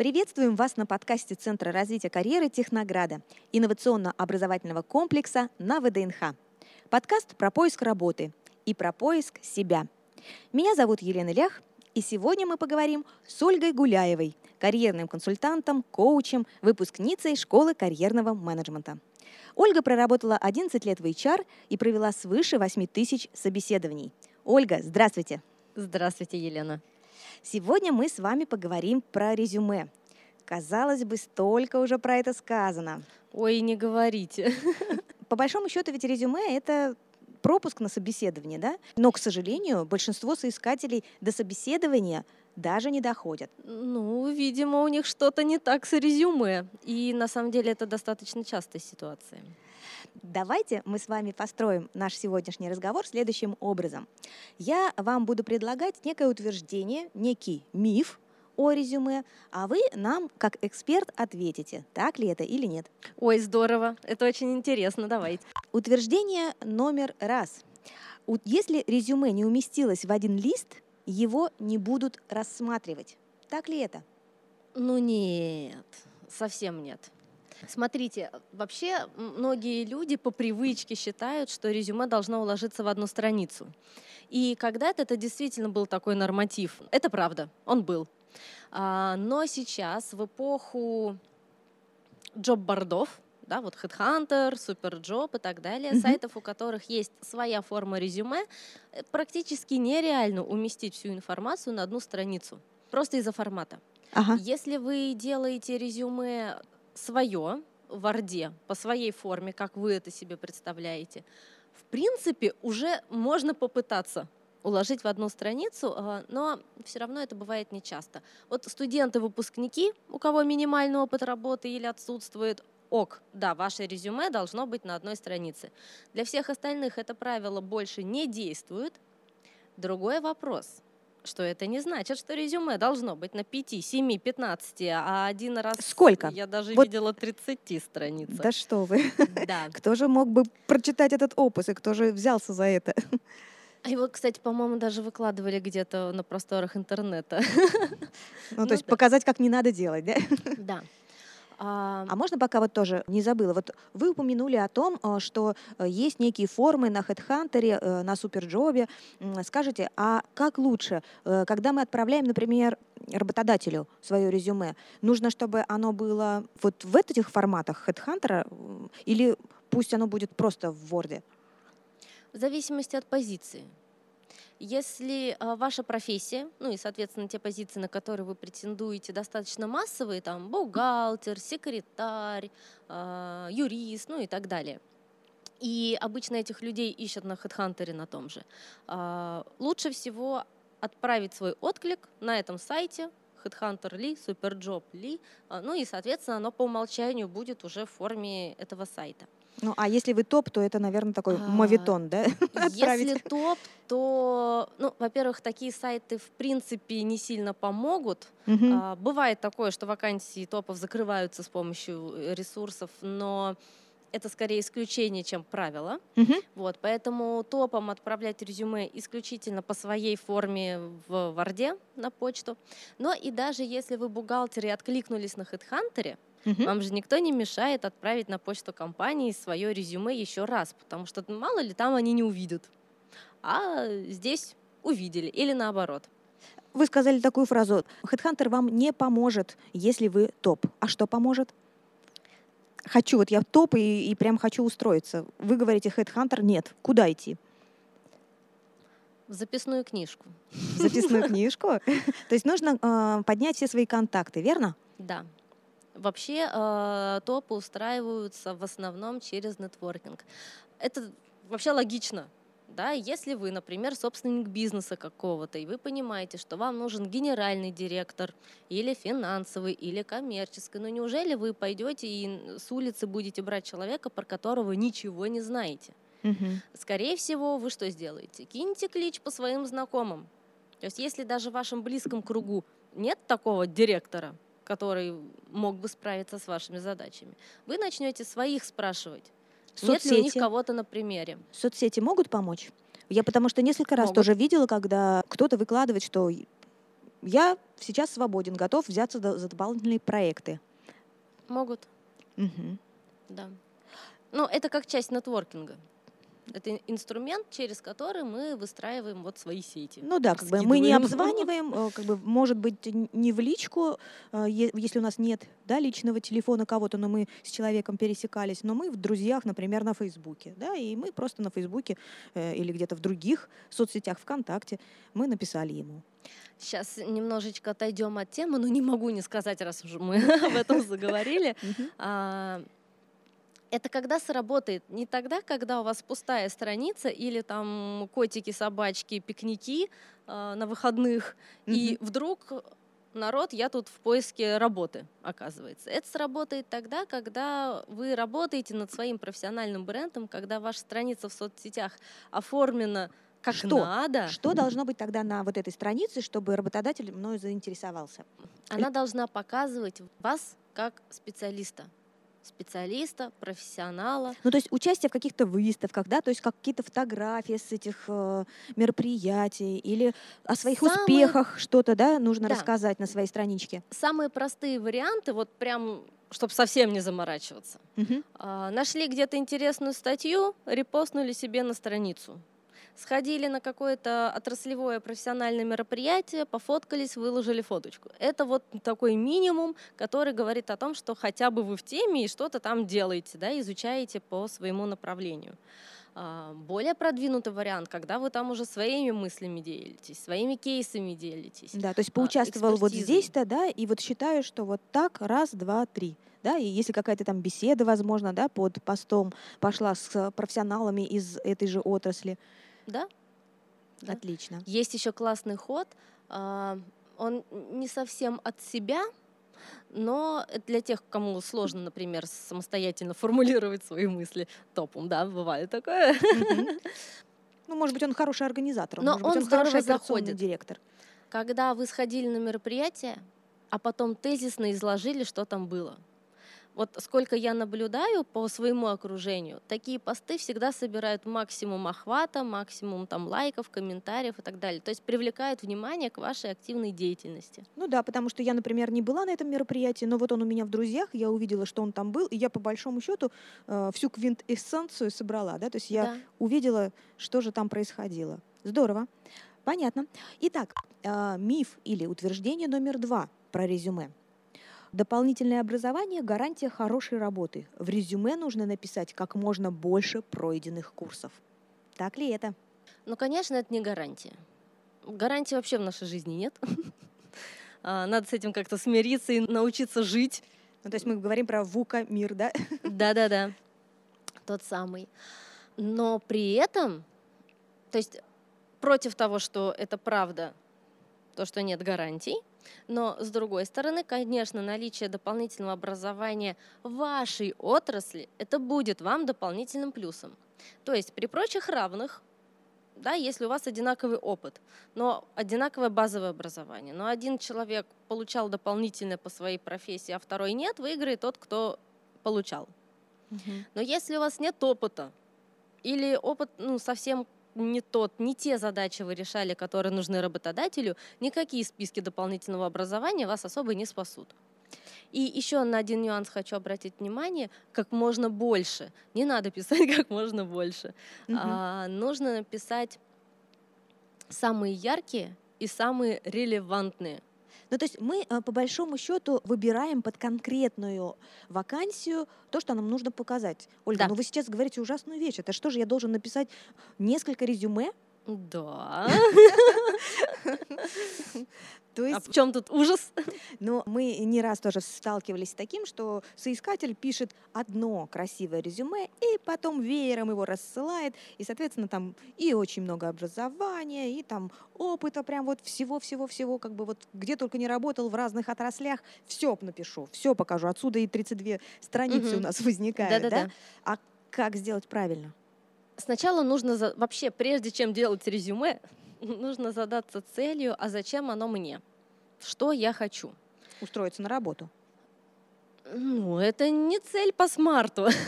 Приветствуем вас на подкасте Центра развития карьеры Технограда, инновационно-образовательного комплекса на ВДНХ. Подкаст про поиск работы и про поиск себя. Меня зовут Елена Лях, и сегодня мы поговорим с Ольгой Гуляевой, карьерным консультантом, коучем, выпускницей школы карьерного менеджмента. Ольга проработала 11 лет в HR и провела свыше 8 тысяч собеседований. Ольга, здравствуйте. Здравствуйте, Елена. Сегодня мы с вами поговорим про резюме. Казалось бы, столько уже про это сказано. Ой, не говорите. По большому счету ведь резюме — это пропуск на собеседование, да? Но, к сожалению, большинство соискателей до собеседования даже не доходят. Ну, видимо, у них что-то не так с резюме. И на самом деле это достаточно частая ситуация. Давайте мы с вами построим наш сегодняшний разговор следующим образом. Я вам буду предлагать некое утверждение, некий миф, о резюме, а вы нам, как эксперт, ответите, так ли это или нет. Ой, здорово, это очень интересно, давайте. Утверждение номер раз. Если резюме не уместилось в один лист, его не будут рассматривать. Так ли это? Ну нет, совсем нет. Смотрите, вообще многие люди по привычке считают, что резюме должно уложиться в одну страницу. И когда-то это действительно был такой норматив. Это правда, он был. А, но сейчас, в эпоху джоб-бордов, да, вот Headhunter, Superjob и так далее, mm-hmm. сайтов, у которых есть своя форма резюме, э, практически нереально уместить всю информацию на одну страницу, просто из-за формата. Ага. Если вы делаете резюме свое в Варде по своей форме, как вы это себе представляете, в принципе, уже можно попытаться уложить в одну страницу, а, но все равно это бывает нечасто. Вот студенты-выпускники, у кого минимальный опыт работы или отсутствует, ок, да, ваше резюме должно быть на одной странице. Для всех остальных это правило больше не действует. Другой вопрос, что это не значит, что резюме должно быть на 5, 7, 15, а один раз... Сколько? Я даже вот... видела 30 страниц. Да что вы. Да. Кто же мог бы прочитать этот опус, и кто же взялся за это? А его, кстати, по-моему, даже выкладывали где-то на просторах интернета. Ну, то ну есть показать, как не надо делать, да? Да. А, а можно пока вот тоже не забыла. Вот вы упомянули о том, э, что э, есть некие формы на HeadHunter, э, на Суперджобе. Скажите, а как лучше, когда мы отправляем, например, работодателю свое резюме, нужно, чтобы оно было вот в этих форматах HeadHunter или пусть оно будет просто в Word? В зависимости от позиции. Если э, ваша профессия, ну и, соответственно, те позиции, на которые вы претендуете, достаточно массовые, там бухгалтер, секретарь, э, юрист, ну и так далее, и обычно этих людей ищут на HeadHunter на том же, э, лучше всего отправить свой отклик на этом сайте, Headhunter ли, Superjob ли, ну и, соответственно, оно по умолчанию будет уже в форме этого сайта. Ну, а если вы топ, то это, наверное, такой а, мовитон, да? Если топ, то, ну, во-первых, такие сайты в принципе не сильно помогут. Угу. А, бывает такое, что вакансии топов закрываются с помощью э, ресурсов, но это скорее исключение, чем правило. Угу. Вот, поэтому топом отправлять резюме исключительно по своей форме в Варде на почту. Но и даже если вы бухгалтеры и откликнулись на HeadHunter, Угу. Вам же никто не мешает отправить на почту компании свое резюме еще раз, потому что мало ли там они не увидят. А здесь увидели или наоборот. Вы сказали такую фразу. Headhunter вам не поможет, если вы топ. А что поможет? Хочу, вот я топ и, и прям хочу устроиться. Вы говорите, Headhunter нет. Куда идти? В записную книжку. В записную книжку? То есть нужно э, поднять все свои контакты, верно? Да. Вообще э, топы устраиваются в основном через нетворкинг. Это вообще логично. Да, если вы, например, собственник бизнеса какого-то, и вы понимаете, что вам нужен генеральный директор или финансовый, или коммерческий, но неужели вы пойдете и с улицы будете брать человека, про которого ничего не знаете? Угу. Скорее всего, вы что сделаете? Киньте клич по своим знакомым. То есть если даже в вашем близком кругу нет такого директора, который мог бы справиться с вашими задачами. Вы начнете своих спрашивать. Соцсети. Нет ли у них кого-то на примере? Соцсети могут помочь? Я потому что несколько раз могут. тоже видела, когда кто-то выкладывает, что я сейчас свободен, готов взяться за дополнительные проекты. Могут. Угу. Да. Ну, это как часть нетворкинга. Это инструмент, через который мы выстраиваем вот свои сети. Ну да, как бы мы не обзваниваем, э, как бы может быть не в личку, э, если у нас нет да, личного телефона кого-то, но мы с человеком пересекались, но мы в друзьях, например, на Фейсбуке, да, и мы просто на Фейсбуке э, или где-то в других соцсетях, ВКонтакте, мы написали ему. Сейчас немножечко отойдем от темы, но не могу не сказать, раз уже мы об этом заговорили. Это когда сработает не тогда, когда у вас пустая страница или там котики, собачки, пикники э, на выходных, mm-hmm. и вдруг народ, я тут в поиске работы, оказывается. Это сработает тогда, когда вы работаете над своим профессиональным брендом, когда ваша страница в соцсетях оформлена как что? надо. Что должно быть тогда на вот этой странице, чтобы работодатель мною заинтересовался? Она должна показывать вас как специалиста, специалиста, профессионала. Ну, то есть участие в каких-то выставках, да, то есть какие-то фотографии с этих э, мероприятий или о своих Самые... успехах что-то, да, нужно да. рассказать на своей страничке. Самые простые варианты, вот прям чтобы совсем не заморачиваться. Угу. А, нашли где-то интересную статью, репостнули себе на страницу сходили на какое-то отраслевое профессиональное мероприятие, пофоткались, выложили фоточку. Это вот такой минимум, который говорит о том, что хотя бы вы в теме и что-то там делаете, да, изучаете по своему направлению. А, более продвинутый вариант, когда вы там уже своими мыслями делитесь, своими кейсами делитесь. Да, то есть поучаствовал вот здесь-то, да, и вот считаю, что вот так раз, два, три да, и если какая-то там беседа, возможно, да, под постом пошла с профессионалами из этой же отрасли, да. да. Отлично. Есть еще классный ход. А, он не совсем от себя, но для тех, кому сложно, например, самостоятельно формулировать свои мысли топом, да, бывает такое. Ну, может быть, он хороший организатор, но может быть, он, он хороший заходит. директор. Когда вы сходили на мероприятие, а потом тезисно изложили, что там было – вот сколько я наблюдаю по своему окружению, такие посты всегда собирают максимум охвата, максимум там лайков, комментариев и так далее. То есть привлекают внимание к вашей активной деятельности. Ну да, потому что я, например, не была на этом мероприятии, но вот он у меня в друзьях, я увидела, что он там был, и я по большому счету э, всю квинтэссенцию собрала, да, то есть я да. увидела, что же там происходило. Здорово. Понятно. Итак, э, миф или утверждение номер два про резюме. Дополнительное образование – гарантия хорошей работы. В резюме нужно написать как можно больше пройденных курсов. Так ли это? Ну, конечно, это не гарантия. Гарантии вообще в нашей жизни нет. А, надо с этим как-то смириться и научиться жить. Ну, то есть мы говорим про ВУКа мир, да? Да-да-да, тот самый. Но при этом, то есть против того, что это правда, то, что нет гарантий, но, с другой стороны, конечно, наличие дополнительного образования в вашей отрасли, это будет вам дополнительным плюсом. То есть при прочих равных, да, если у вас одинаковый опыт, но одинаковое базовое образование, но один человек получал дополнительное по своей профессии, а второй нет, выиграет тот, кто получал. Угу. Но если у вас нет опыта, или опыт ну, совсем не тот, не те задачи вы решали, которые нужны работодателю, никакие списки дополнительного образования вас особо не спасут. И еще на один нюанс хочу обратить внимание, как можно больше. Не надо писать как можно больше. Угу. А, нужно написать самые яркие и самые релевантные ну, то есть мы э, по большому счету выбираем под конкретную вакансию то, что нам нужно показать. Ольга, да. ну вы сейчас говорите ужасную вещь. Это что же, я должен написать несколько резюме? Да. То есть, а в чем тут ужас? Ну, мы не раз тоже сталкивались с таким, что соискатель пишет одно красивое резюме и потом веером его рассылает, и, соответственно, там и очень много образования, и там опыта прям вот всего-всего-всего, как бы вот где только не работал в разных отраслях, все напишу, все покажу. Отсюда и 32 страницы угу. у нас возникают, да? да? А как сделать правильно? Сначала нужно за... вообще, прежде чем делать резюме, нужно задаться целью, а зачем оно мне? Что я хочу? Устроиться на работу. Ну, это не цель по смарту.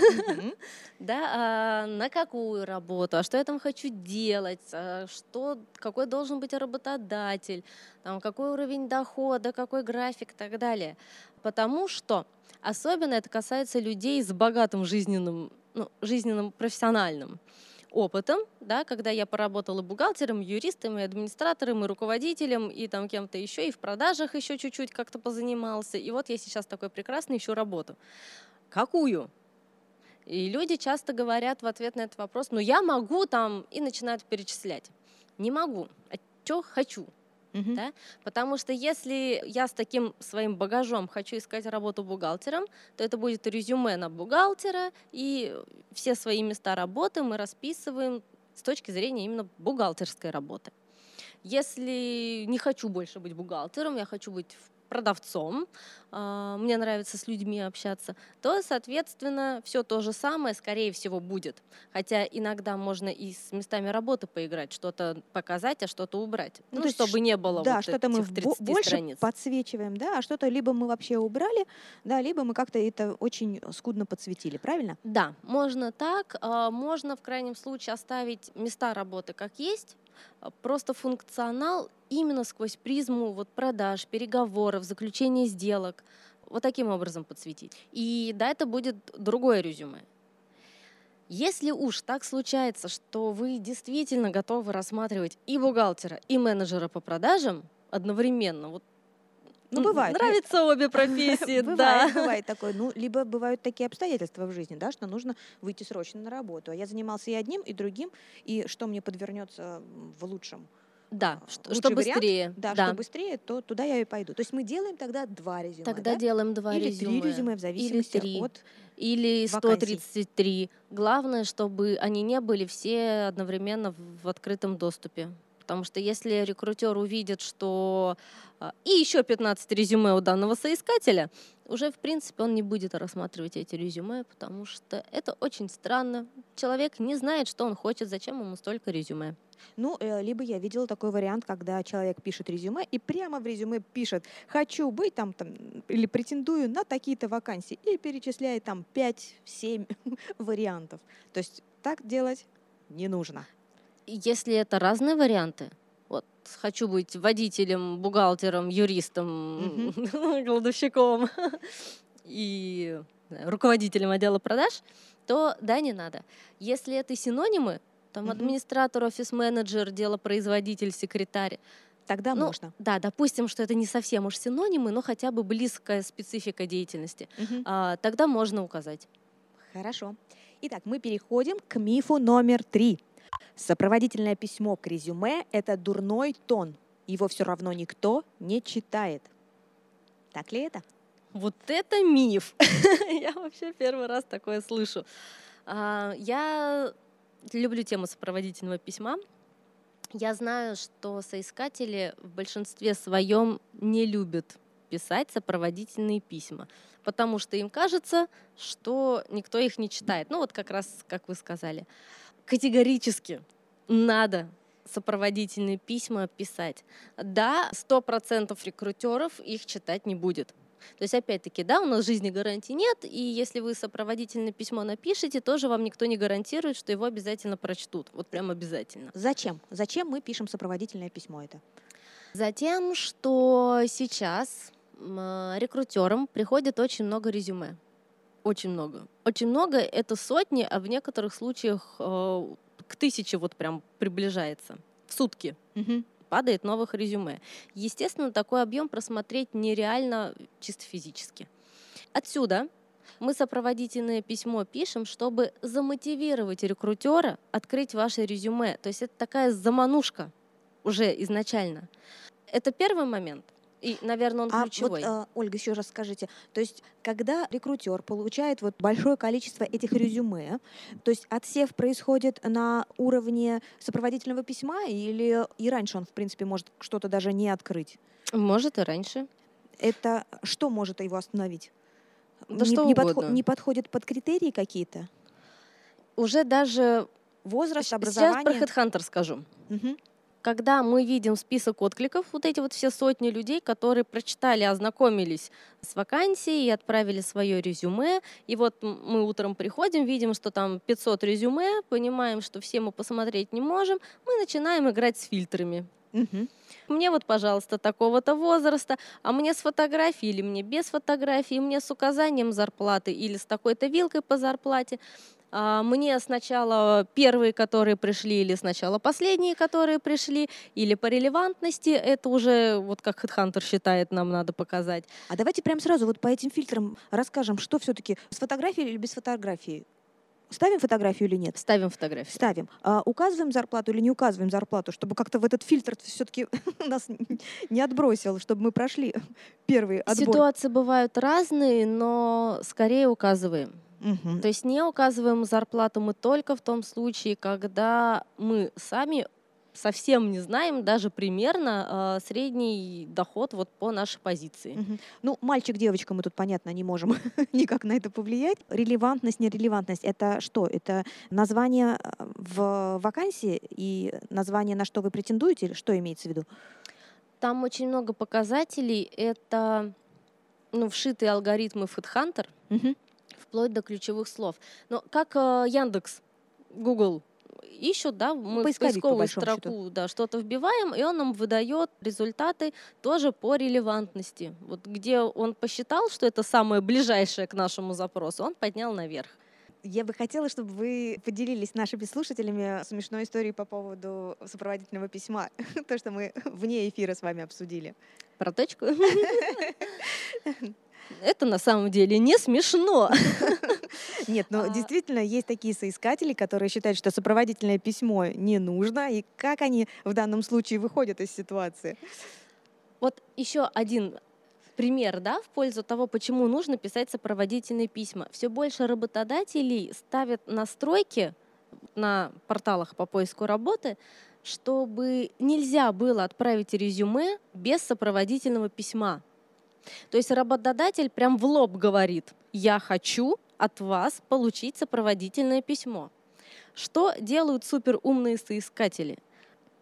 Да, а на какую работу, а что я там хочу делать, а что, какой должен быть работодатель, там, какой уровень дохода, какой график и так далее. Потому что особенно это касается людей с богатым жизненным, ну, жизненным профессиональным опытом, да, когда я поработала бухгалтером, юристом, и администратором, и руководителем, и там кем-то еще, и в продажах еще чуть-чуть как-то позанимался. И вот я сейчас такой прекрасный ищу работу. Какую? И люди часто говорят в ответ на этот вопрос, ну я могу там, и начинают перечислять. Не могу. А что хочу? Uh-huh. Да? Потому что если я с таким своим багажом хочу искать работу бухгалтером, то это будет резюме на бухгалтера, и все свои места работы мы расписываем с точки зрения именно бухгалтерской работы. Если не хочу больше быть бухгалтером, я хочу быть продавцом, а, мне нравится с людьми общаться, то, соответственно, все то же самое, скорее всего, будет. Хотя иногда можно и с местами работы поиграть, что-то показать, а что-то убрать. Ну, ну то чтобы не было да, вот что-то мы больше страниц. подсвечиваем, да, а что-то либо мы вообще убрали, да, либо мы как-то это очень скудно подсветили, правильно? Да, можно так. А, можно в крайнем случае оставить места работы как есть, просто функционал именно сквозь призму вот продаж, переговоров, заключения сделок. Вот таким образом подсветить. И да, это будет другое резюме. Если уж так случается, что вы действительно готовы рассматривать и бухгалтера, и менеджера по продажам одновременно, вот ну, бывает. Нравятся обе профессии, да. Бывает такое. Ну, либо бывают такие обстоятельства в жизни, да, что нужно выйти срочно на работу. А я занимался и одним, и другим, и что мне подвернется в лучшем да, а, что, что быстрее. Вариант, да, да, что быстрее, то туда я и пойду. То есть мы делаем тогда два резюме. Тогда да? делаем два Или резюме. Или три резюме в зависимости Или 3. от Или 133. Вакансий. Главное, чтобы они не были все одновременно в открытом доступе. Потому что если рекрутер увидит, что а, и еще 15 резюме у данного соискателя, уже, в принципе, он не будет рассматривать эти резюме, потому что это очень странно. Человек не знает, что он хочет, зачем ему столько резюме. Ну, э, либо я видела такой вариант, когда человек пишет резюме и прямо в резюме пишет «хочу быть там, там или претендую на такие-то вакансии» и перечисляет там 5-7 вариантов. То есть так делать не нужно. Если это разные варианты, вот хочу быть водителем, бухгалтером, юристом, кладовщиком и руководителем отдела продаж, то да, не надо. Если это синонимы, там администратор, офис-менеджер, делопроизводитель, секретарь. Тогда ну, можно. Да, допустим, что это не совсем уж синонимы, но хотя бы близкая специфика деятельности. Угу. А, тогда можно указать. Хорошо. Итак, мы переходим к мифу номер три. Сопроводительное письмо к резюме – это дурной тон. Его все равно никто не читает. Так ли это? Вот это миф. Я вообще первый раз такое слышу. А, я люблю тему сопроводительного письма. Я знаю, что соискатели в большинстве своем не любят писать сопроводительные письма, потому что им кажется, что никто их не читает. Ну вот как раз, как вы сказали. Категорически надо сопроводительные письма писать. Да, сто процентов рекрутеров их читать не будет. То есть, опять-таки, да, у нас жизни гарантий нет, и если вы сопроводительное письмо напишете, тоже вам никто не гарантирует, что его обязательно прочтут. Вот прям обязательно. Зачем? Зачем мы пишем сопроводительное письмо это? Затем, что сейчас рекрутерам приходит очень много резюме. Очень много. Очень много — это сотни, а в некоторых случаях э, к тысяче вот прям приближается в сутки. Угу падает новых резюме. Естественно, такой объем просмотреть нереально чисто физически. Отсюда мы сопроводительное письмо пишем, чтобы замотивировать рекрутера открыть ваше резюме. То есть это такая заманушка уже изначально. Это первый момент. И, наверное, он а ключевой. Вот, э, Ольга, еще раз скажите, то есть, когда рекрутер получает вот большое количество этих резюме, то есть отсев происходит на уровне сопроводительного письма или и раньше он, в принципе, может что-то даже не открыть? Может и раньше. Это что может его остановить? Да не, что не, подход, не подходит под критерии какие-то? Уже даже возраст, образование. Сейчас про HeadHunter скажу. Угу. Когда мы видим список откликов, вот эти вот все сотни людей, которые прочитали, ознакомились с вакансией и отправили свое резюме, и вот мы утром приходим, видим, что там 500 резюме, понимаем, что все мы посмотреть не можем, мы начинаем играть с фильтрами. Угу. Мне вот, пожалуйста, такого-то возраста, а мне с фотографией или мне без фотографии, мне с указанием зарплаты или с такой-то вилкой по зарплате. А, мне сначала первые, которые пришли, или сначала последние, которые пришли, или по релевантности, это уже, вот как HeadHunter считает, нам надо показать. А давайте прямо сразу вот по этим фильтрам расскажем, что все-таки с фотографией или без фотографии? Ставим фотографию или нет? Ставим фотографию. Ставим. А, указываем зарплату или не указываем зарплату, чтобы как-то в этот фильтр все-таки нас не отбросил, чтобы мы прошли первый отбор. Ситуации бывают разные, но скорее указываем. Угу. То есть не указываем зарплату мы только в том случае, когда мы сами совсем не знаем даже примерно э, средний доход вот по нашей позиции. Угу. Ну, мальчик, девочка, мы тут, понятно, не можем никак на это повлиять. Релевантность, нерелевантность — это что? Это название в вакансии и название, на что вы претендуете, или что имеется в виду? Там очень много показателей. Это ну, вшитые алгоритмы FoodHunter. Угу вплоть до ключевых слов. Но как э, Яндекс, Google ищут, да, мы Поисковик, в поисковую строку да, что-то вбиваем, и он нам выдает результаты тоже по релевантности. Вот где он посчитал, что это самое ближайшее к нашему запросу, он поднял наверх. Я бы хотела, чтобы вы поделились нашими слушателями смешной историей по поводу сопроводительного письма. То, что мы вне эфира с вами обсудили. Про точку? Это на самом деле не смешно. Нет, но а... действительно есть такие соискатели, которые считают, что сопроводительное письмо не нужно. И как они в данном случае выходят из ситуации? Вот еще один пример, да, в пользу того, почему нужно писать сопроводительные письма. Все больше работодателей ставят настройки на порталах по поиску работы, чтобы нельзя было отправить резюме без сопроводительного письма. То есть работодатель прям в лоб говорит, я хочу от вас получить сопроводительное письмо. Что делают суперумные соискатели?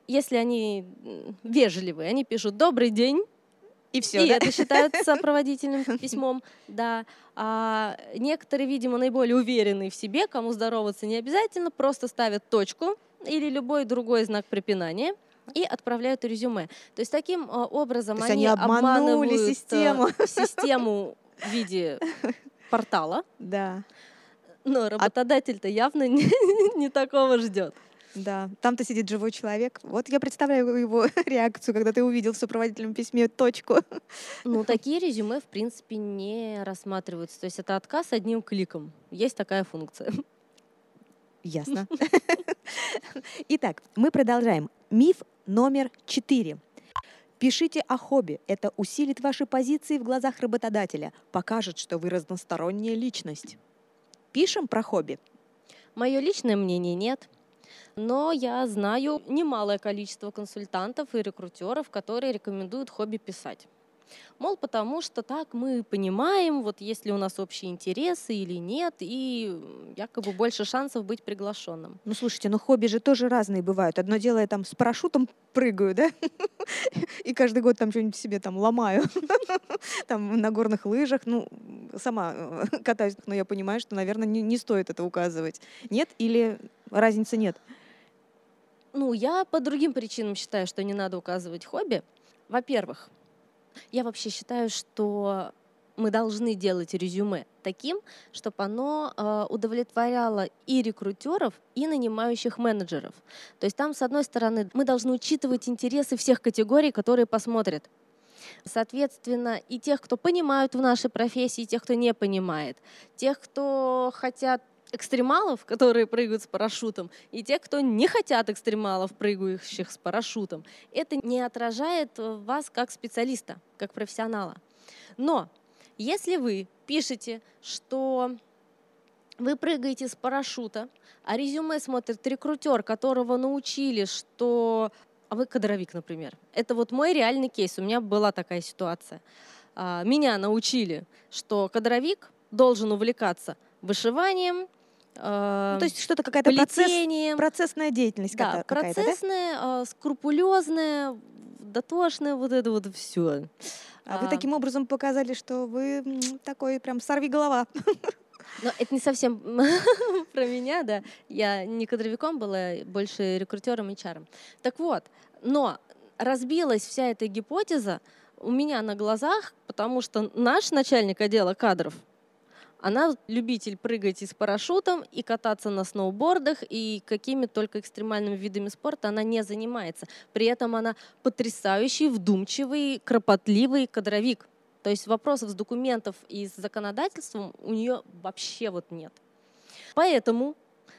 Если они вежливые, они пишут «добрый день», и все. И да? это считается сопроводительным письмом, да. А некоторые, видимо, наиболее уверенные в себе, кому здороваться не обязательно, просто ставят точку или любой другой знак препинания – и отправляют резюме. То есть таким а, образом То они, они обманули э, систему. систему в виде портала. Да. Но работодатель-то явно не, не такого ждет. Да, там-то сидит живой человек. Вот я представляю его реакцию, когда ты увидел в сопроводительном письме точку. Ну, такие резюме, в принципе, не рассматриваются. То есть это отказ одним кликом. Есть такая функция. Ясно. Итак, мы продолжаем. Миф номер четыре. Пишите о хобби. Это усилит ваши позиции в глазах работодателя, покажет, что вы разносторонняя личность. Пишем про хобби. Мое личное мнение нет. Но я знаю немалое количество консультантов и рекрутеров, которые рекомендуют хобби писать. Мол, потому что так мы понимаем, вот есть ли у нас общие интересы или нет, и якобы больше шансов быть приглашенным. Ну, слушайте, ну хобби же тоже разные бывают. Одно дело, я там с парашютом прыгаю, да, и каждый год там что-нибудь себе там ломаю, там на горных лыжах, ну, сама э, катаюсь, но я понимаю, что, наверное, не, не стоит это указывать. Нет или разницы нет? Ну, я по другим причинам считаю, что не надо указывать хобби. Во-первых, я вообще считаю, что мы должны делать резюме таким, чтобы оно э, удовлетворяло и рекрутеров, и нанимающих менеджеров. То есть там, с одной стороны, мы должны учитывать интересы всех категорий, которые посмотрят. Соответственно, и тех, кто понимают в нашей профессии, и тех, кто не понимает, тех, кто хотят экстремалов, которые прыгают с парашютом, и тех, кто не хотят экстремалов, прыгающих с парашютом. Это не отражает вас как специалиста, как профессионала. Но если вы пишете, что вы прыгаете с парашюта, а резюме смотрит рекрутер, которого научили, что... А вы кадровик, например. Это вот мой реальный кейс. У меня была такая ситуация. А, меня научили, что кадровик должен увлекаться вышиванием, ну, то есть что-то какая-то процесс, процессная деятельность да, какая-то, процессная, да? скрупулезная, дотошная, вот это вот все. А, а вы таким образом показали, что вы такой прям сорви голова. Но это не совсем про меня, да. Я не кадровиком была, больше рекрутером и чаром. Так вот, но разбилась вся эта гипотеза у меня на глазах, потому что наш начальник отдела кадров, она любитель прыгать с парашютом и кататься на сноубордах, и какими только экстремальными видами спорта она не занимается. При этом она потрясающий, вдумчивый, кропотливый кадровик. То есть вопросов с документов и с законодательством у нее вообще вот нет. Поэтому,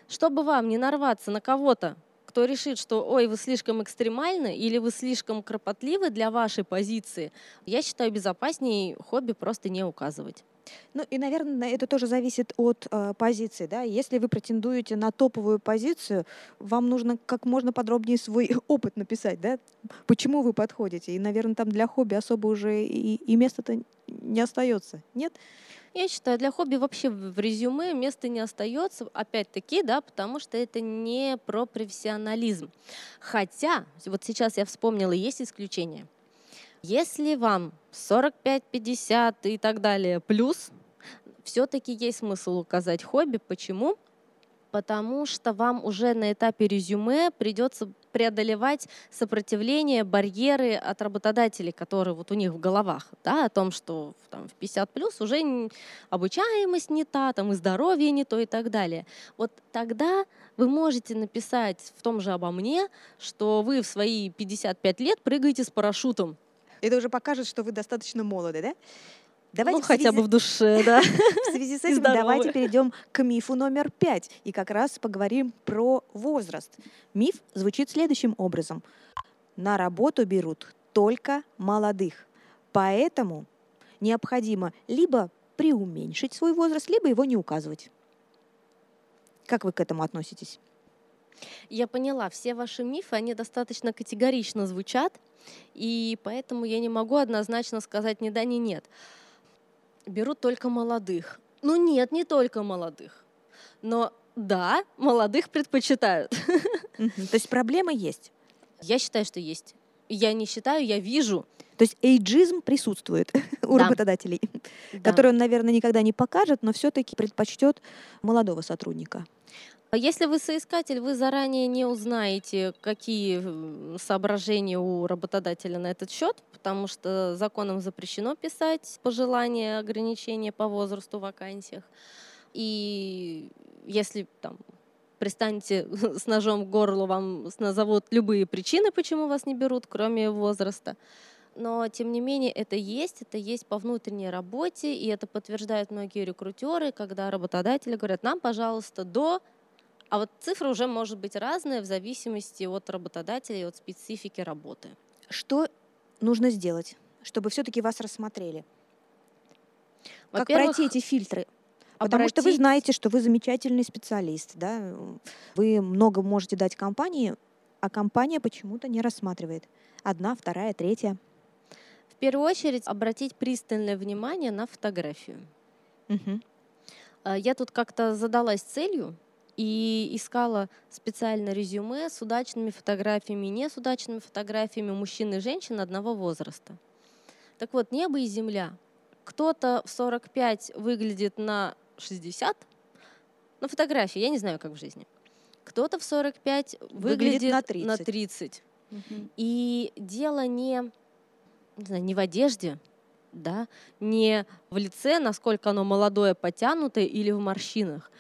чтобы вам не нарваться на кого-то, кто решит, что ой, вы слишком экстремальны или вы слишком кропотливы для вашей позиции, я считаю безопаснее хобби просто не указывать. Ну и, наверное, это тоже зависит от э, позиции. Да? Если вы претендуете на топовую позицию, вам нужно как можно подробнее свой опыт написать, да? почему вы подходите. И, наверное, там для хобби особо уже и, и места-то не остается. Нет? Я считаю, для хобби вообще в резюме места не остается, опять-таки, да, потому что это не про профессионализм. Хотя, вот сейчас я вспомнила, есть исключение. Если вам 45, 50 и так далее плюс, все-таки есть смысл указать хобби. Почему? потому что вам уже на этапе резюме придется преодолевать сопротивление, барьеры от работодателей, которые вот у них в головах, да, о том, что там, в 50 плюс уже обучаемость не та, там и здоровье не то и так далее. Вот тогда вы можете написать в том же обо мне, что вы в свои 55 лет прыгаете с парашютом. Это уже покажет, что вы достаточно молоды, да? Давайте ну, хотя связи... бы в душе, да. В связи с этим давайте перейдем к мифу номер пять и как раз поговорим про возраст. Миф звучит следующим образом. На работу берут только молодых. Поэтому необходимо либо преуменьшить свой возраст, либо его не указывать. Как вы к этому относитесь? Я поняла, все ваши мифы, они достаточно категорично звучат, и поэтому я не могу однозначно сказать ни да, ни нет берут только молодых. Ну нет, не только молодых. Но да, молодых предпочитают. То есть проблема есть? Я считаю, что есть. Я не считаю, я вижу. То есть эйджизм присутствует у да. работодателей, да. который он, наверное, никогда не покажет, но все-таки предпочтет молодого сотрудника. А если вы соискатель, вы заранее не узнаете, какие соображения у работодателя на этот счет, потому что законом запрещено писать пожелания, ограничения по возрасту в вакансиях. И если там пристанете с ножом к горлу, вам назовут любые причины, почему вас не берут, кроме возраста. Но, тем не менее, это есть, это есть по внутренней работе, и это подтверждают многие рекрутеры, когда работодатели говорят, нам, пожалуйста, до а вот цифра уже может быть разная в зависимости от работодателя и от специфики работы. Что нужно сделать, чтобы все-таки вас рассмотрели? Как пройти эти фильтры? Потому обратить... что вы знаете, что вы замечательный специалист, да? Вы много можете дать компании, а компания почему-то не рассматривает. Одна, вторая, третья. В первую очередь обратить пристальное внимание на фотографию. Угу. Я тут как-то задалась целью и искала специально резюме с удачными фотографиями, не с удачными фотографиями мужчин и женщин одного возраста. Так вот, небо и земля. Кто-то в 45 выглядит на 60, на фотографии, я не знаю, как в жизни. Кто-то в 45 выглядит, выглядит на 30. На 30. Угу. И дело не, не, знаю, не в одежде, да, не в лице, насколько оно молодое, потянутое или в морщинах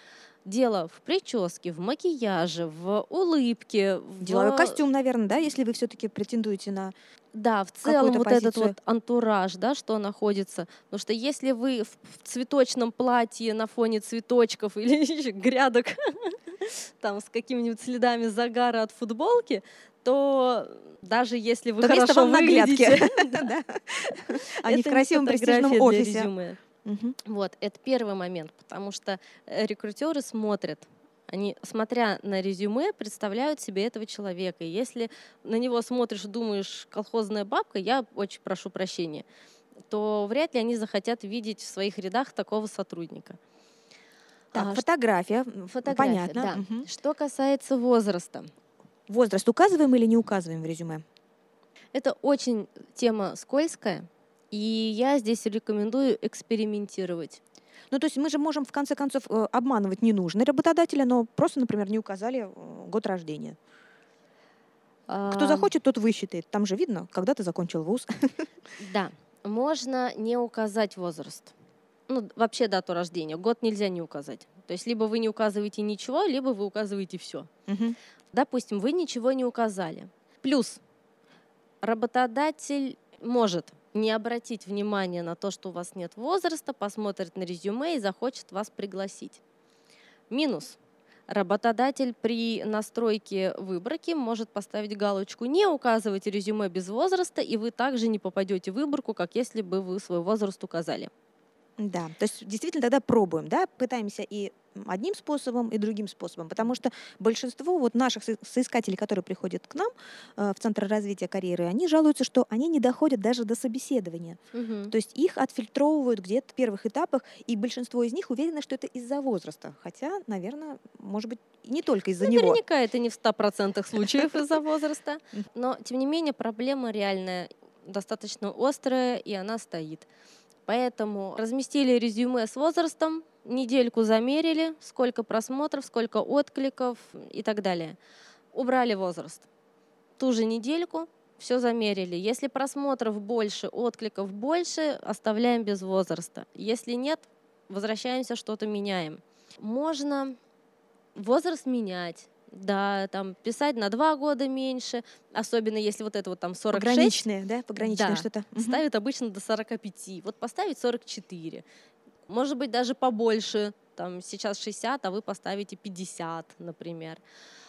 дело в прическе, в макияже, в улыбке. Деловой в... костюм, наверное, да, если вы все-таки претендуете на да, в целом вот позицию. этот вот антураж, да, что находится. Потому что если вы в цветочном платье на фоне цветочков или грядок там с какими-нибудь следами загара от футболки, то даже если вы то хорошо выглядите, а не в красивом престижном офисе. Угу. Вот, это первый момент, потому что э, рекрутеры смотрят, они, смотря на резюме, представляют себе этого человека. И если на него смотришь думаешь, колхозная бабка, я очень прошу прощения, то вряд ли они захотят видеть в своих рядах такого сотрудника. Так, А, фотография, Фотография, понятно. да. Мгм. Что касается возраста, Возраст указываем или не указываем в резюме? это очень тема скользкая, и я здесь рекомендую экспериментировать. Ну, то есть мы же можем, в конце концов, э, обманывать не нужно работодателя, но просто, например, не указали э, год рождения. Кто захочет, тот высчитает. Там же видно, когда ты закончил вуз. Да, можно не указать возраст. Ну, вообще дату рождения. Год нельзя не указать. То есть либо вы не указываете ничего, либо вы указываете все. Мгм. Допустим, вы ничего не указали. Плюс работодатель может не обратить внимание на то, что у вас нет возраста, посмотрит на резюме и захочет вас пригласить. Минус. Работодатель при настройке выборки может поставить галочку «Не указывайте резюме без возраста», и вы также не попадете в выборку, как если бы вы свой возраст указали. Да, то есть действительно тогда пробуем, да, пытаемся и одним способом, и другим способом, потому что большинство вот наших со- соискателей, которые приходят к нам э, в Центр развития карьеры, они жалуются, что они не доходят даже до собеседования. То есть их отфильтровывают где-то в первых этапах, и большинство из них уверены, что это из-за возраста. Хотя, наверное, может быть, не только из-за него. Наверняка это не в 100% случаев из-за возраста, но тем не менее проблема реальная, достаточно острая, и она стоит. Поэтому разместили резюме с возрастом, недельку замерили, сколько просмотров, сколько откликов и так далее. Убрали возраст. Ту же недельку все замерили. Если просмотров больше, откликов больше, оставляем без возраста. Если нет, возвращаемся, что-то меняем. Можно возраст менять. Да, там писать на два года меньше, особенно если вот это вот там 46, Пограничное, да, пограничное Да. что-то. Ставят обычно до 45. Вот поставить 44. Может быть, даже побольше. Там сейчас 60, а вы поставите 50, например.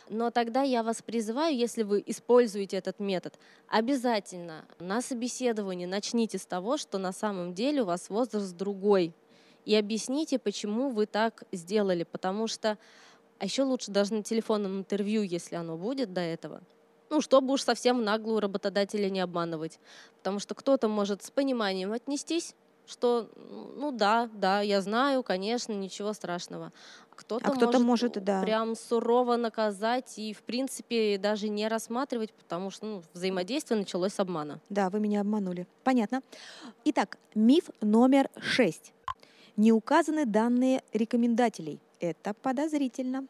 Но тогда я вас призываю, если вы используете этот метод, обязательно на собеседовании начните с того, что на самом деле у вас возраст другой. И объясните, почему вы так сделали. Потому что, а еще лучше даже на телефонном интервью, если оно будет до этого, ну, чтобы уж совсем наглую работодателя не обманывать. Потому что кто-то может с пониманием отнестись, что, ну да, да, я знаю, конечно, ничего страшного. А кто-то, А кто-то может, да. прям сурово наказать и, в принципе, даже не рассматривать, потому что ну, взаимодействие началось с обмана. Да, вы меня обманули. Понятно. Итак, миф номер шесть. Не указаны данные рекомендателей. Это подозрительно.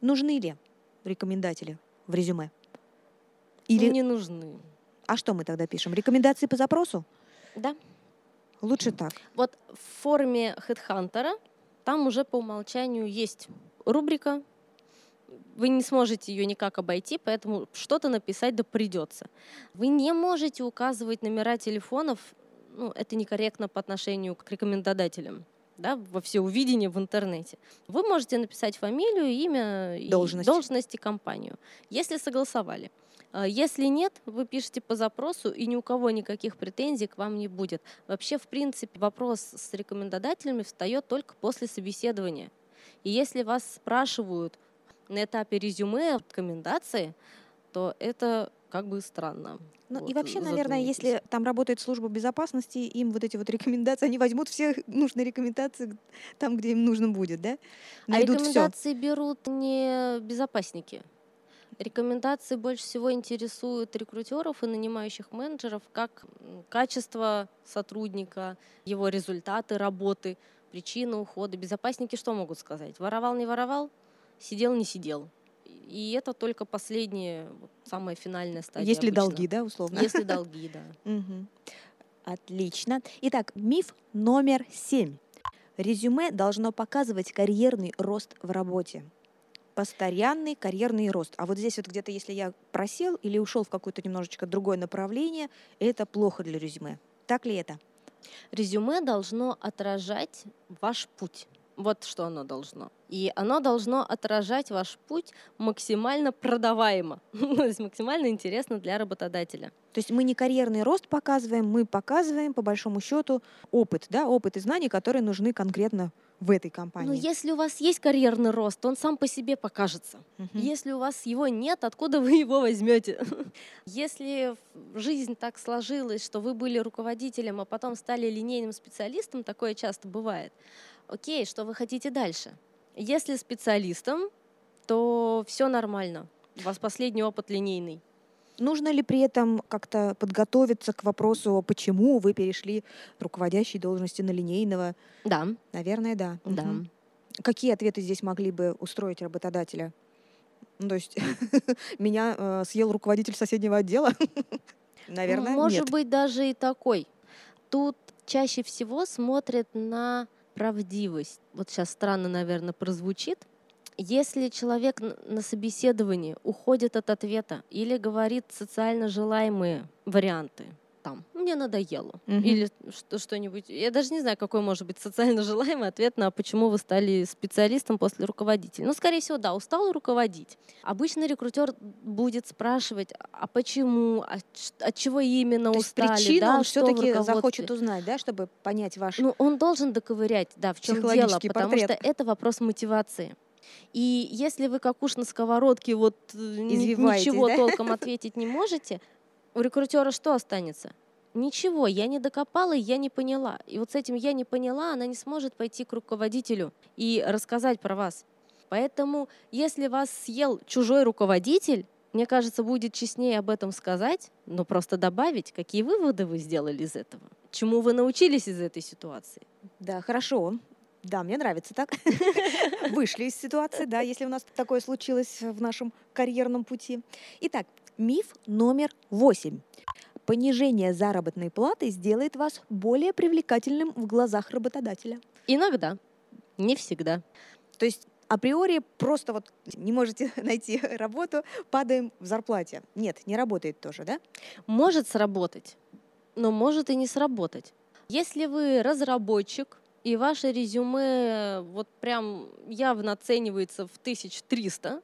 Нужны ли рекомендатели в резюме? Или... Не нужны. А что мы тогда пишем? Рекомендации по запросу? Да. Лучше так. Вот в форме HeadHunter там уже по умолчанию есть рубрика. Вы не сможете ее никак обойти, поэтому что-то написать да придется. Вы не можете указывать номера телефонов, ну, это некорректно по отношению к рекомендодателям да, во всеувидение в интернете. Вы можете написать фамилию, имя, и Должность. должность и компанию, если согласовали. А Если нет, вы пишете по запросу, и ни у кого никаких претензий к вам не будет. Вообще, в принципе, вопрос с рекомендодателями встает только после собеседования. И если вас спрашивают на этапе резюме рекомендации, то это как бы странно. Ну и Вот, вообще, наверное, если там работает служба безопасности, им вот эти вот рекомендации, они возьмут все нужные рекомендации там, где им нужно будет, да? Найдут а все. рекомендации берут не безопасники. Рекомендации больше всего интересуют рекрутеров и нанимающих менеджеров как качество сотрудника, его результаты работы, причины ухода. Безопасники что могут сказать? Воровал, не воровал? Сидел, не сидел. И это только последняя, вот, самая финальная стадия. Если обычно. долги, да, условно. Если долги, да. Отлично. Итак, миф номер семь. Резюме должно показывать карьерный рост в работе. Постоянный карьерный рост. А вот здесь вот где-то, если я просел или ушел в какое-то немножечко другое направление, это плохо для резюме. Так ли это? Резюме должно отражать ваш путь. Вот что оно должно. И оно должно отражать ваш путь максимально продаваемо, то есть максимально интересно для работодателя. То есть мы не карьерный рост показываем, мы показываем, по большому счету, опыт, да, опыт и знания, которые нужны конкретно в этой Но компании. если у вас есть карьерный рост, он сам по себе покажется. Мгм. Если у вас его нет, откуда вы его возьмете? Если жизнь так сложилась, что вы были руководителем, а потом стали линейным специалистом, такое часто бывает, Окей, что вы хотите дальше? Если специалистом, то все нормально. У вас последний опыт линейный. Нужно ли при этом как-то подготовиться к вопросу, почему вы перешли с руководящей должности на линейного? Да. Наверное, да. Да. Мгм. Какие ответы здесь могли бы устроить работодателя? Ну, то есть меня э, съел руководитель соседнего отдела? Наверное, Может нет. быть, даже и такой. Тут чаще всего смотрят на правдивость. Вот сейчас странно, наверное, прозвучит. Если человек на собеседовании уходит от ответа или говорит социально желаемые варианты, там, мне надоело, Мгм. или что- что-нибудь, я даже не знаю, какой может быть социально желаемый ответ на почему вы стали специалистом после руководителя. Ну, скорее всего, да, устал руководить. Обычно рекрутер будет спрашивать, а почему, а от чего именно То устали, причину да, он все-таки захочет узнать, да, чтобы понять ваш... Ну, он должен доковырять, да, в чем дело, Психологический потому портрет. что это вопрос мотивации. И если вы как уж на сковородке вот э, ничего да? толком ответить не можете, у рекрутера что останется? Ничего, я не докопала, я не поняла. И вот с этим я не поняла, она не сможет пойти к руководителю и рассказать про вас. Поэтому, если вас съел чужой руководитель, мне кажется, будет честнее об этом сказать, но просто добавить, какие выводы вы сделали из этого, чему вы научились из этой ситуации. Да, хорошо. Да, мне нравится так. Вышли из ситуации, да, если у нас такое случилось в нашем карьерном пути. Итак, миф номер восемь. Понижение заработной платы сделает вас более привлекательным в глазах работодателя. Иногда, не всегда. То есть априори просто вот не можете найти работу, падаем в зарплате. Нет, не работает тоже, да? Может сработать, но может и не сработать. Если вы разработчик, и ваше резюме вот прям явно оценивается в 1300,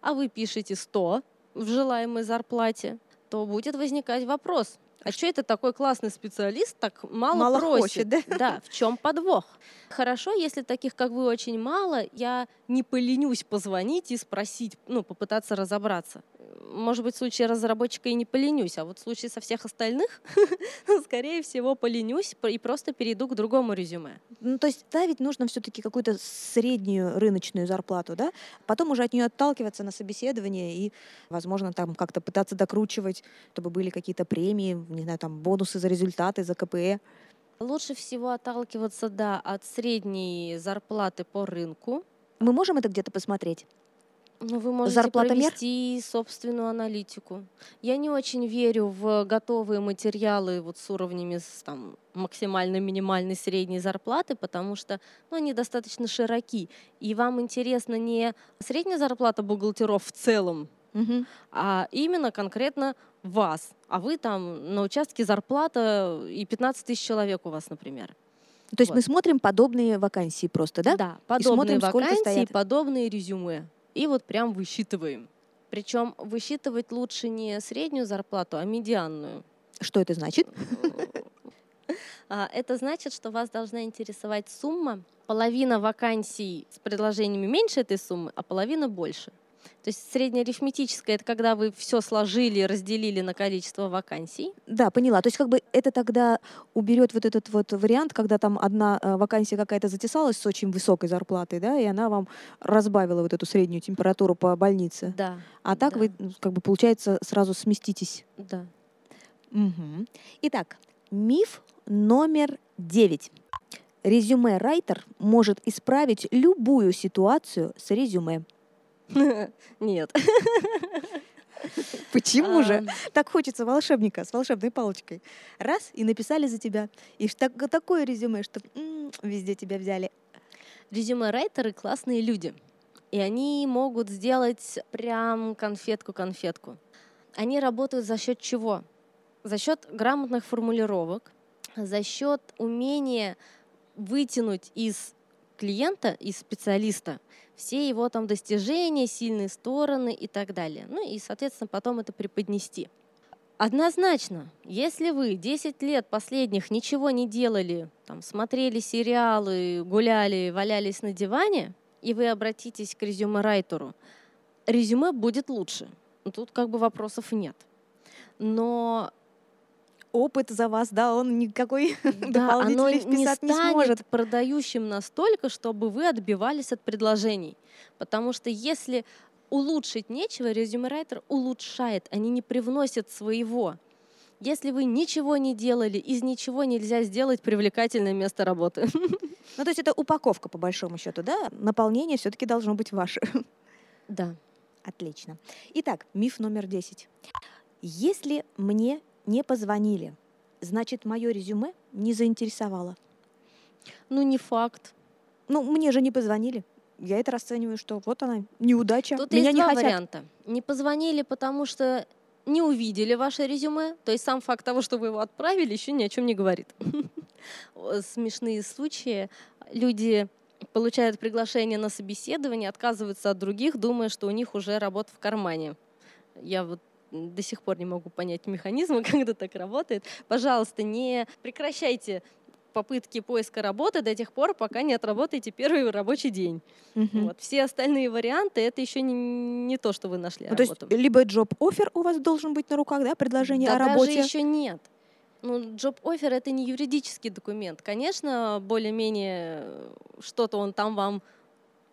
а вы пишете 100 в желаемой зарплате, то будет возникать вопрос, а что это такой классный специалист так мало, Мало просит? хочет, да? Да, в чем подвох? Хорошо, если таких, как вы, очень мало, я не поленюсь позвонить и спросить, ну, попытаться разобраться. Может быть, в случае разработчика и не поленюсь, а вот в случае со всех остальных, скорее всего, поленюсь и просто перейду к другому резюме. Ну, то есть ставить нужно все-таки какую-то среднюю рыночную зарплату, да? Потом уже от нее отталкиваться на собеседование и, возможно, там как-то пытаться докручивать, чтобы были какие-то премии, не знаю, там бонусы за результаты, за КПЭ. Лучше всего отталкиваться, да, от средней зарплаты по рынку. Мы можем это где-то посмотреть? Ну, вы можете Зарплатомер? провести собственную аналитику. Я не очень верю в готовые материалы вот с уровнями с, там, максимальной, минимальной, средней зарплаты, потому что ну, они достаточно широки. И вам интересна не средняя зарплата бухгалтеров в целом, Мгм. а именно конкретно вас. А вы там на участке зарплата и 15 тысяч человек у вас, например. То есть мы Вот. смотрим подобные вакансии просто, да? Да, подобные смотрим, вакансии, стоят. подобные резюме. И вот прям высчитываем. Причем высчитывать лучше не среднюю зарплату, а медианную. Что это значит? А, Это значит, что вас должна интересовать сумма. Половина вакансий с предложениями меньше этой суммы, а половина больше. То есть среднеарифметическое — это когда вы все сложили, разделили на количество вакансий. Да, поняла. То есть как бы это тогда уберет вот этот вот вариант, когда там одна э, вакансия какая-то затесалась с очень высокой зарплатой, да, и она вам разбавила вот эту среднюю температуру по больнице. Да, А так да. вы, м, как бы, получается, сразу сместитесь. да. Мгм. Итак, миф номер девять. Резюме райтер может исправить любую ситуацию с резюме. Нет. Почему же? Так хочется волшебника с волшебной палочкой. Раз, и написали за тебя. И такое резюме, что везде тебя взяли. Резюме-райтеры классные люди. И они могут сделать прям конфетку-конфетку. Они работают за счет чего? За счет грамотных формулировок, за счет умения вытянуть из клиента, из специалиста все его там достижения, сильные стороны и так далее. Ну и, соответственно, потом это преподнести. Однозначно, если вы 10 лет последних ничего не делали, там, смотрели сериалы, гуляли, валялись на диване, и вы обратитесь к резюме-райтеру, резюме будет лучше. Тут как бы вопросов нет. Но опыт за вас, да, он никакой Да, оно дополнительный не вписать не сможет. станет продающим настолько, чтобы вы отбивались от предложений. Потому что если улучшить нечего, резюме-райтер улучшает, они не привносят своего. Если вы ничего не делали, из ничего нельзя сделать привлекательное место работы. Ну, то есть это упаковка, по большому счету, да? Наполнение все-таки должно быть ваше. Да. Отлично. Итак, миф номер 10. Если мне не позвонили, значит, мое резюме не заинтересовало. Ну, не факт. Ну, мне же не позвонили. Я это расцениваю, что вот она, неудача. Тут Меня есть не два хотят. варианта. Не позвонили, потому что не увидели ваше резюме, то есть сам факт того, что вы его отправили, еще ни о чем не говорит. Смешные случаи. Люди получают приглашение на собеседование, отказываются от других, думая, что у них уже работа в кармане. Я вот до сих пор не могу понять механизмы, когда так работает. Пожалуйста, не прекращайте попытки поиска работы до тех пор, пока не отработаете первый рабочий день. Мгм. Вот. Все остальные варианты это еще не, не то, что вы нашли Ну, то есть работу. либо job офер у вас должен быть на руках, да, предложение да о даже работе. еще нет. Ну, job offer это не юридический документ. Конечно, более-менее э, что-то он там вам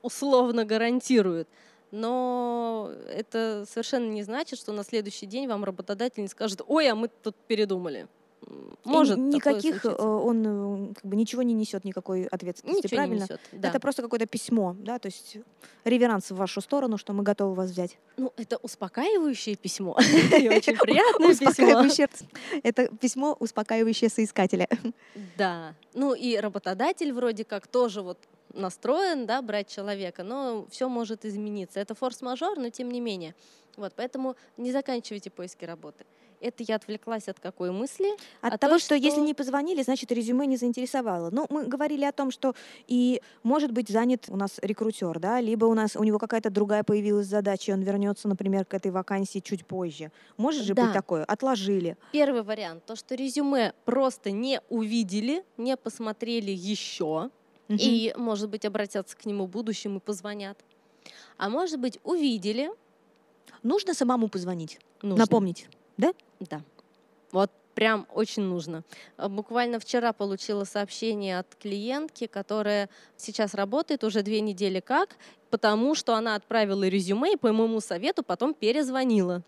условно гарантирует. Но это совершенно не значит, что на следующий день вам работодатель не скажет, ой, а мы тут передумали. И Может такое никаких, э, он э, как бы ничего не несет никакой ответственности, Ничего не правильно? несет. Да. Это просто какое-то письмо, да, то есть реверанс в вашу сторону, что мы готовы вас взять. Ну, это успокаивающее письмо и очень приятное письмо. Это письмо, успокаивающее соискателя. Да. Ну и работодатель вроде как тоже вот настроен, да, брать человека, но все может измениться. Это форс-мажор, но тем не менее. Вот, поэтому не заканчивайте поиски работы. Это я отвлеклась от какой мысли? От А того, то, что, если что- не позвонили, значит резюме не заинтересовало. Ну, мы говорили о том, что и может быть занят у нас рекрутер, да, либо у нас у него какая-то другая появилась задача, и он вернется, например, к этой вакансии чуть позже. Может же быть Да. такое? Отложили. Первый вариант, то, что резюме просто не увидели, не посмотрели еще, Мгм. и, может быть, обратятся к нему в будущем и позвонят. А может быть, увидели, Нужно самому позвонить, нужно. напомнить. Да. Вот прям очень нужно. А, Буквально вчера получила сообщение от клиентки, которая сейчас работает уже две недели как, потому что она отправила резюме и по моему совету потом перезвонила.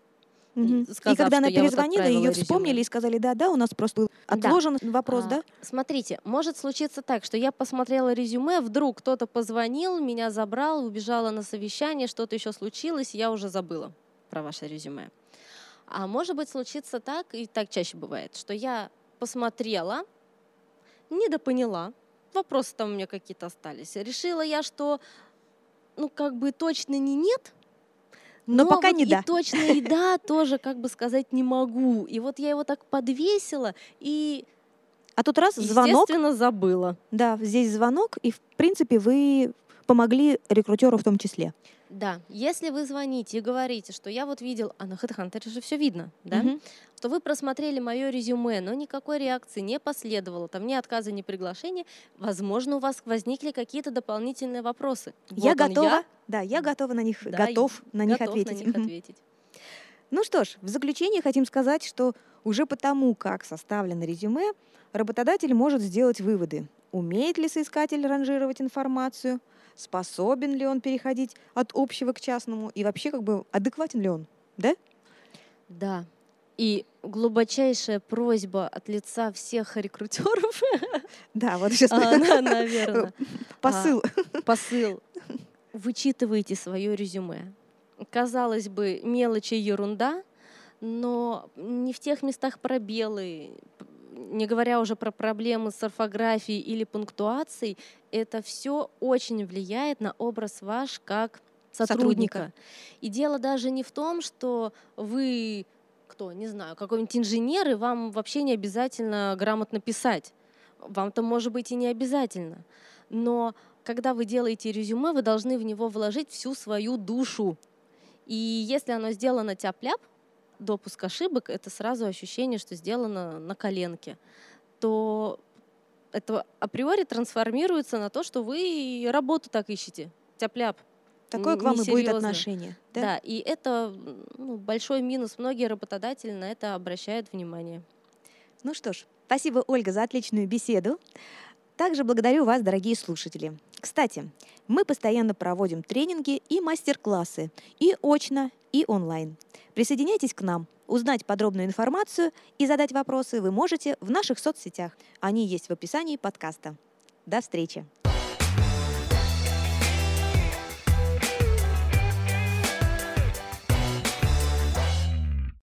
Сказав, и когда она вот перезвонила, отправила ее резюме. вспомнили и сказали, да, да, у нас просто был отложен вопрос, А, да? Смотрите, может случиться так, что я посмотрела резюме, вдруг кто-то позвонил, меня забрал, убежала на совещание, что-то еще случилось, я уже забыла про ваше резюме. А может быть случиться так, и так чаще бывает, что я посмотрела, недопоняла, вопросы там у меня какие-то остались. Решила я, что ну как бы точно не нет, Но пока вот не и да. точно и да тоже как бы сказать не могу. И вот я его так подвесила и, А тут раз звонок, естественно, забыла. да, здесь звонок, и в принципе вы помогли рекрутеру в том числе. Да, если вы звоните и говорите, что я вот видел, а на HeadHunter же все видно, да, Мгм. что вы просмотрели мое резюме, но никакой реакции не последовало, там ни отказа, ни приглашения, возможно, у вас возникли какие-то дополнительные вопросы. я Вот готова, да, я готова на них, Да, готов на них готов на ответить. них Мгм. ответить. Ну что ж, в заключение хотим сказать, что уже потому, как составлено резюме, работодатель может сделать выводы. Умеет ли соискатель ранжировать информацию, способен ли он переходить от общего к частному и вообще как бы адекватен ли он, да? Да. И глубочайшая просьба от лица всех рекрутеров, Да, вот сейчас наверное, посыл. посыл. Вычитывайте свое резюме. Казалось бы, мелочи ерунда, но не в тех местах пробелы, не говоря уже про проблемы с орфографией или пунктуацией, это все очень влияет на образ ваш как сотрудника. Сотрудника. И дело даже не в том, что вы кто, не знаю, какой-нибудь инженер, и вам вообще не обязательно грамотно писать. Вам-то, может быть, и не обязательно. Но когда вы делаете резюме, вы должны в него вложить всю свою душу. И если оно сделано тяп-ляп, допуск ошибок, это сразу ощущение, что сделано на коленке, то это априори трансформируется на то, что вы работу так ищете. Тяп-ляп. Такое к вам и будет отношение. Да? Да? и это ну, большой минус. Многие работодатели на это обращают внимание. Ну что ж, спасибо, Ольга, за отличную беседу. Также благодарю вас, дорогие слушатели. Кстати, мы постоянно проводим тренинги и мастер-классы и очно, и онлайн. Присоединяйтесь к нам. Узнать подробную информацию и задать вопросы вы можете в наших соцсетях. Они есть в описании подкаста. До встречи!